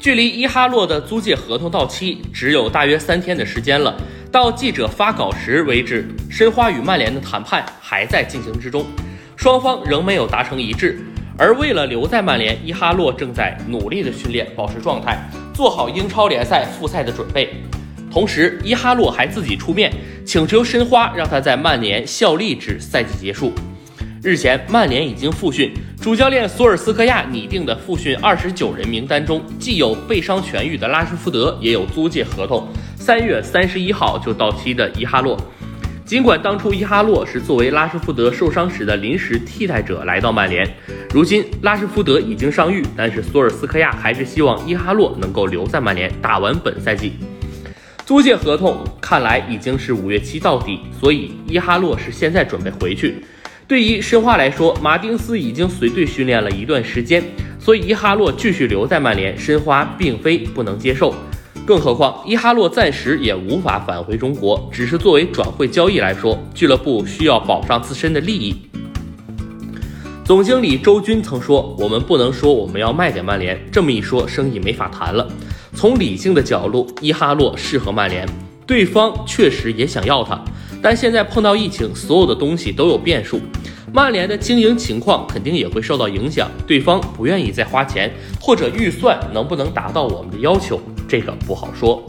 距离伊哈洛的租借合同到期只有大约三天的时间了。到记者发稿时为止，申花与曼联的谈判还在进行之中，双方仍没有达成一致。而为了留在曼联，伊哈洛正在努力的训练，保持状态，做好英超联赛复赛的准备。同时，伊哈洛还自己出面请求申花让他在曼联效力至赛季结束。日前，曼联已经复训，主教练索尔斯克亚拟定的复训二十九人名单中，既有背伤痊愈的拉什福德，也有租借合同三月三十一号就到期的伊哈洛。尽管当初伊哈洛是作为拉什福德受伤时的临时替代者来到曼联，如今拉什福德已经伤愈，但是索尔斯克亚还是希望伊哈洛能够留在曼联打完本赛季。租借合同看来已经是五月七到底，所以伊哈洛是现在准备回去。对于申花来说，马丁斯已经随队训练了一段时间，所以伊哈洛继续留在曼联，申花并非不能接受。更何况伊哈洛暂时也无法返回中国，只是作为转会交易来说，俱乐部需要保障自身的利益。总经理周军曾说：“我们不能说我们要卖给曼联，这么一说，生意没法谈了。从理性的角度，伊哈洛适合曼联，对方确实也想要他。”但现在碰到疫情，所有的东西都有变数，曼联的经营情况肯定也会受到影响。对方不愿意再花钱，或者预算能不能达到我们的要求，这个不好说。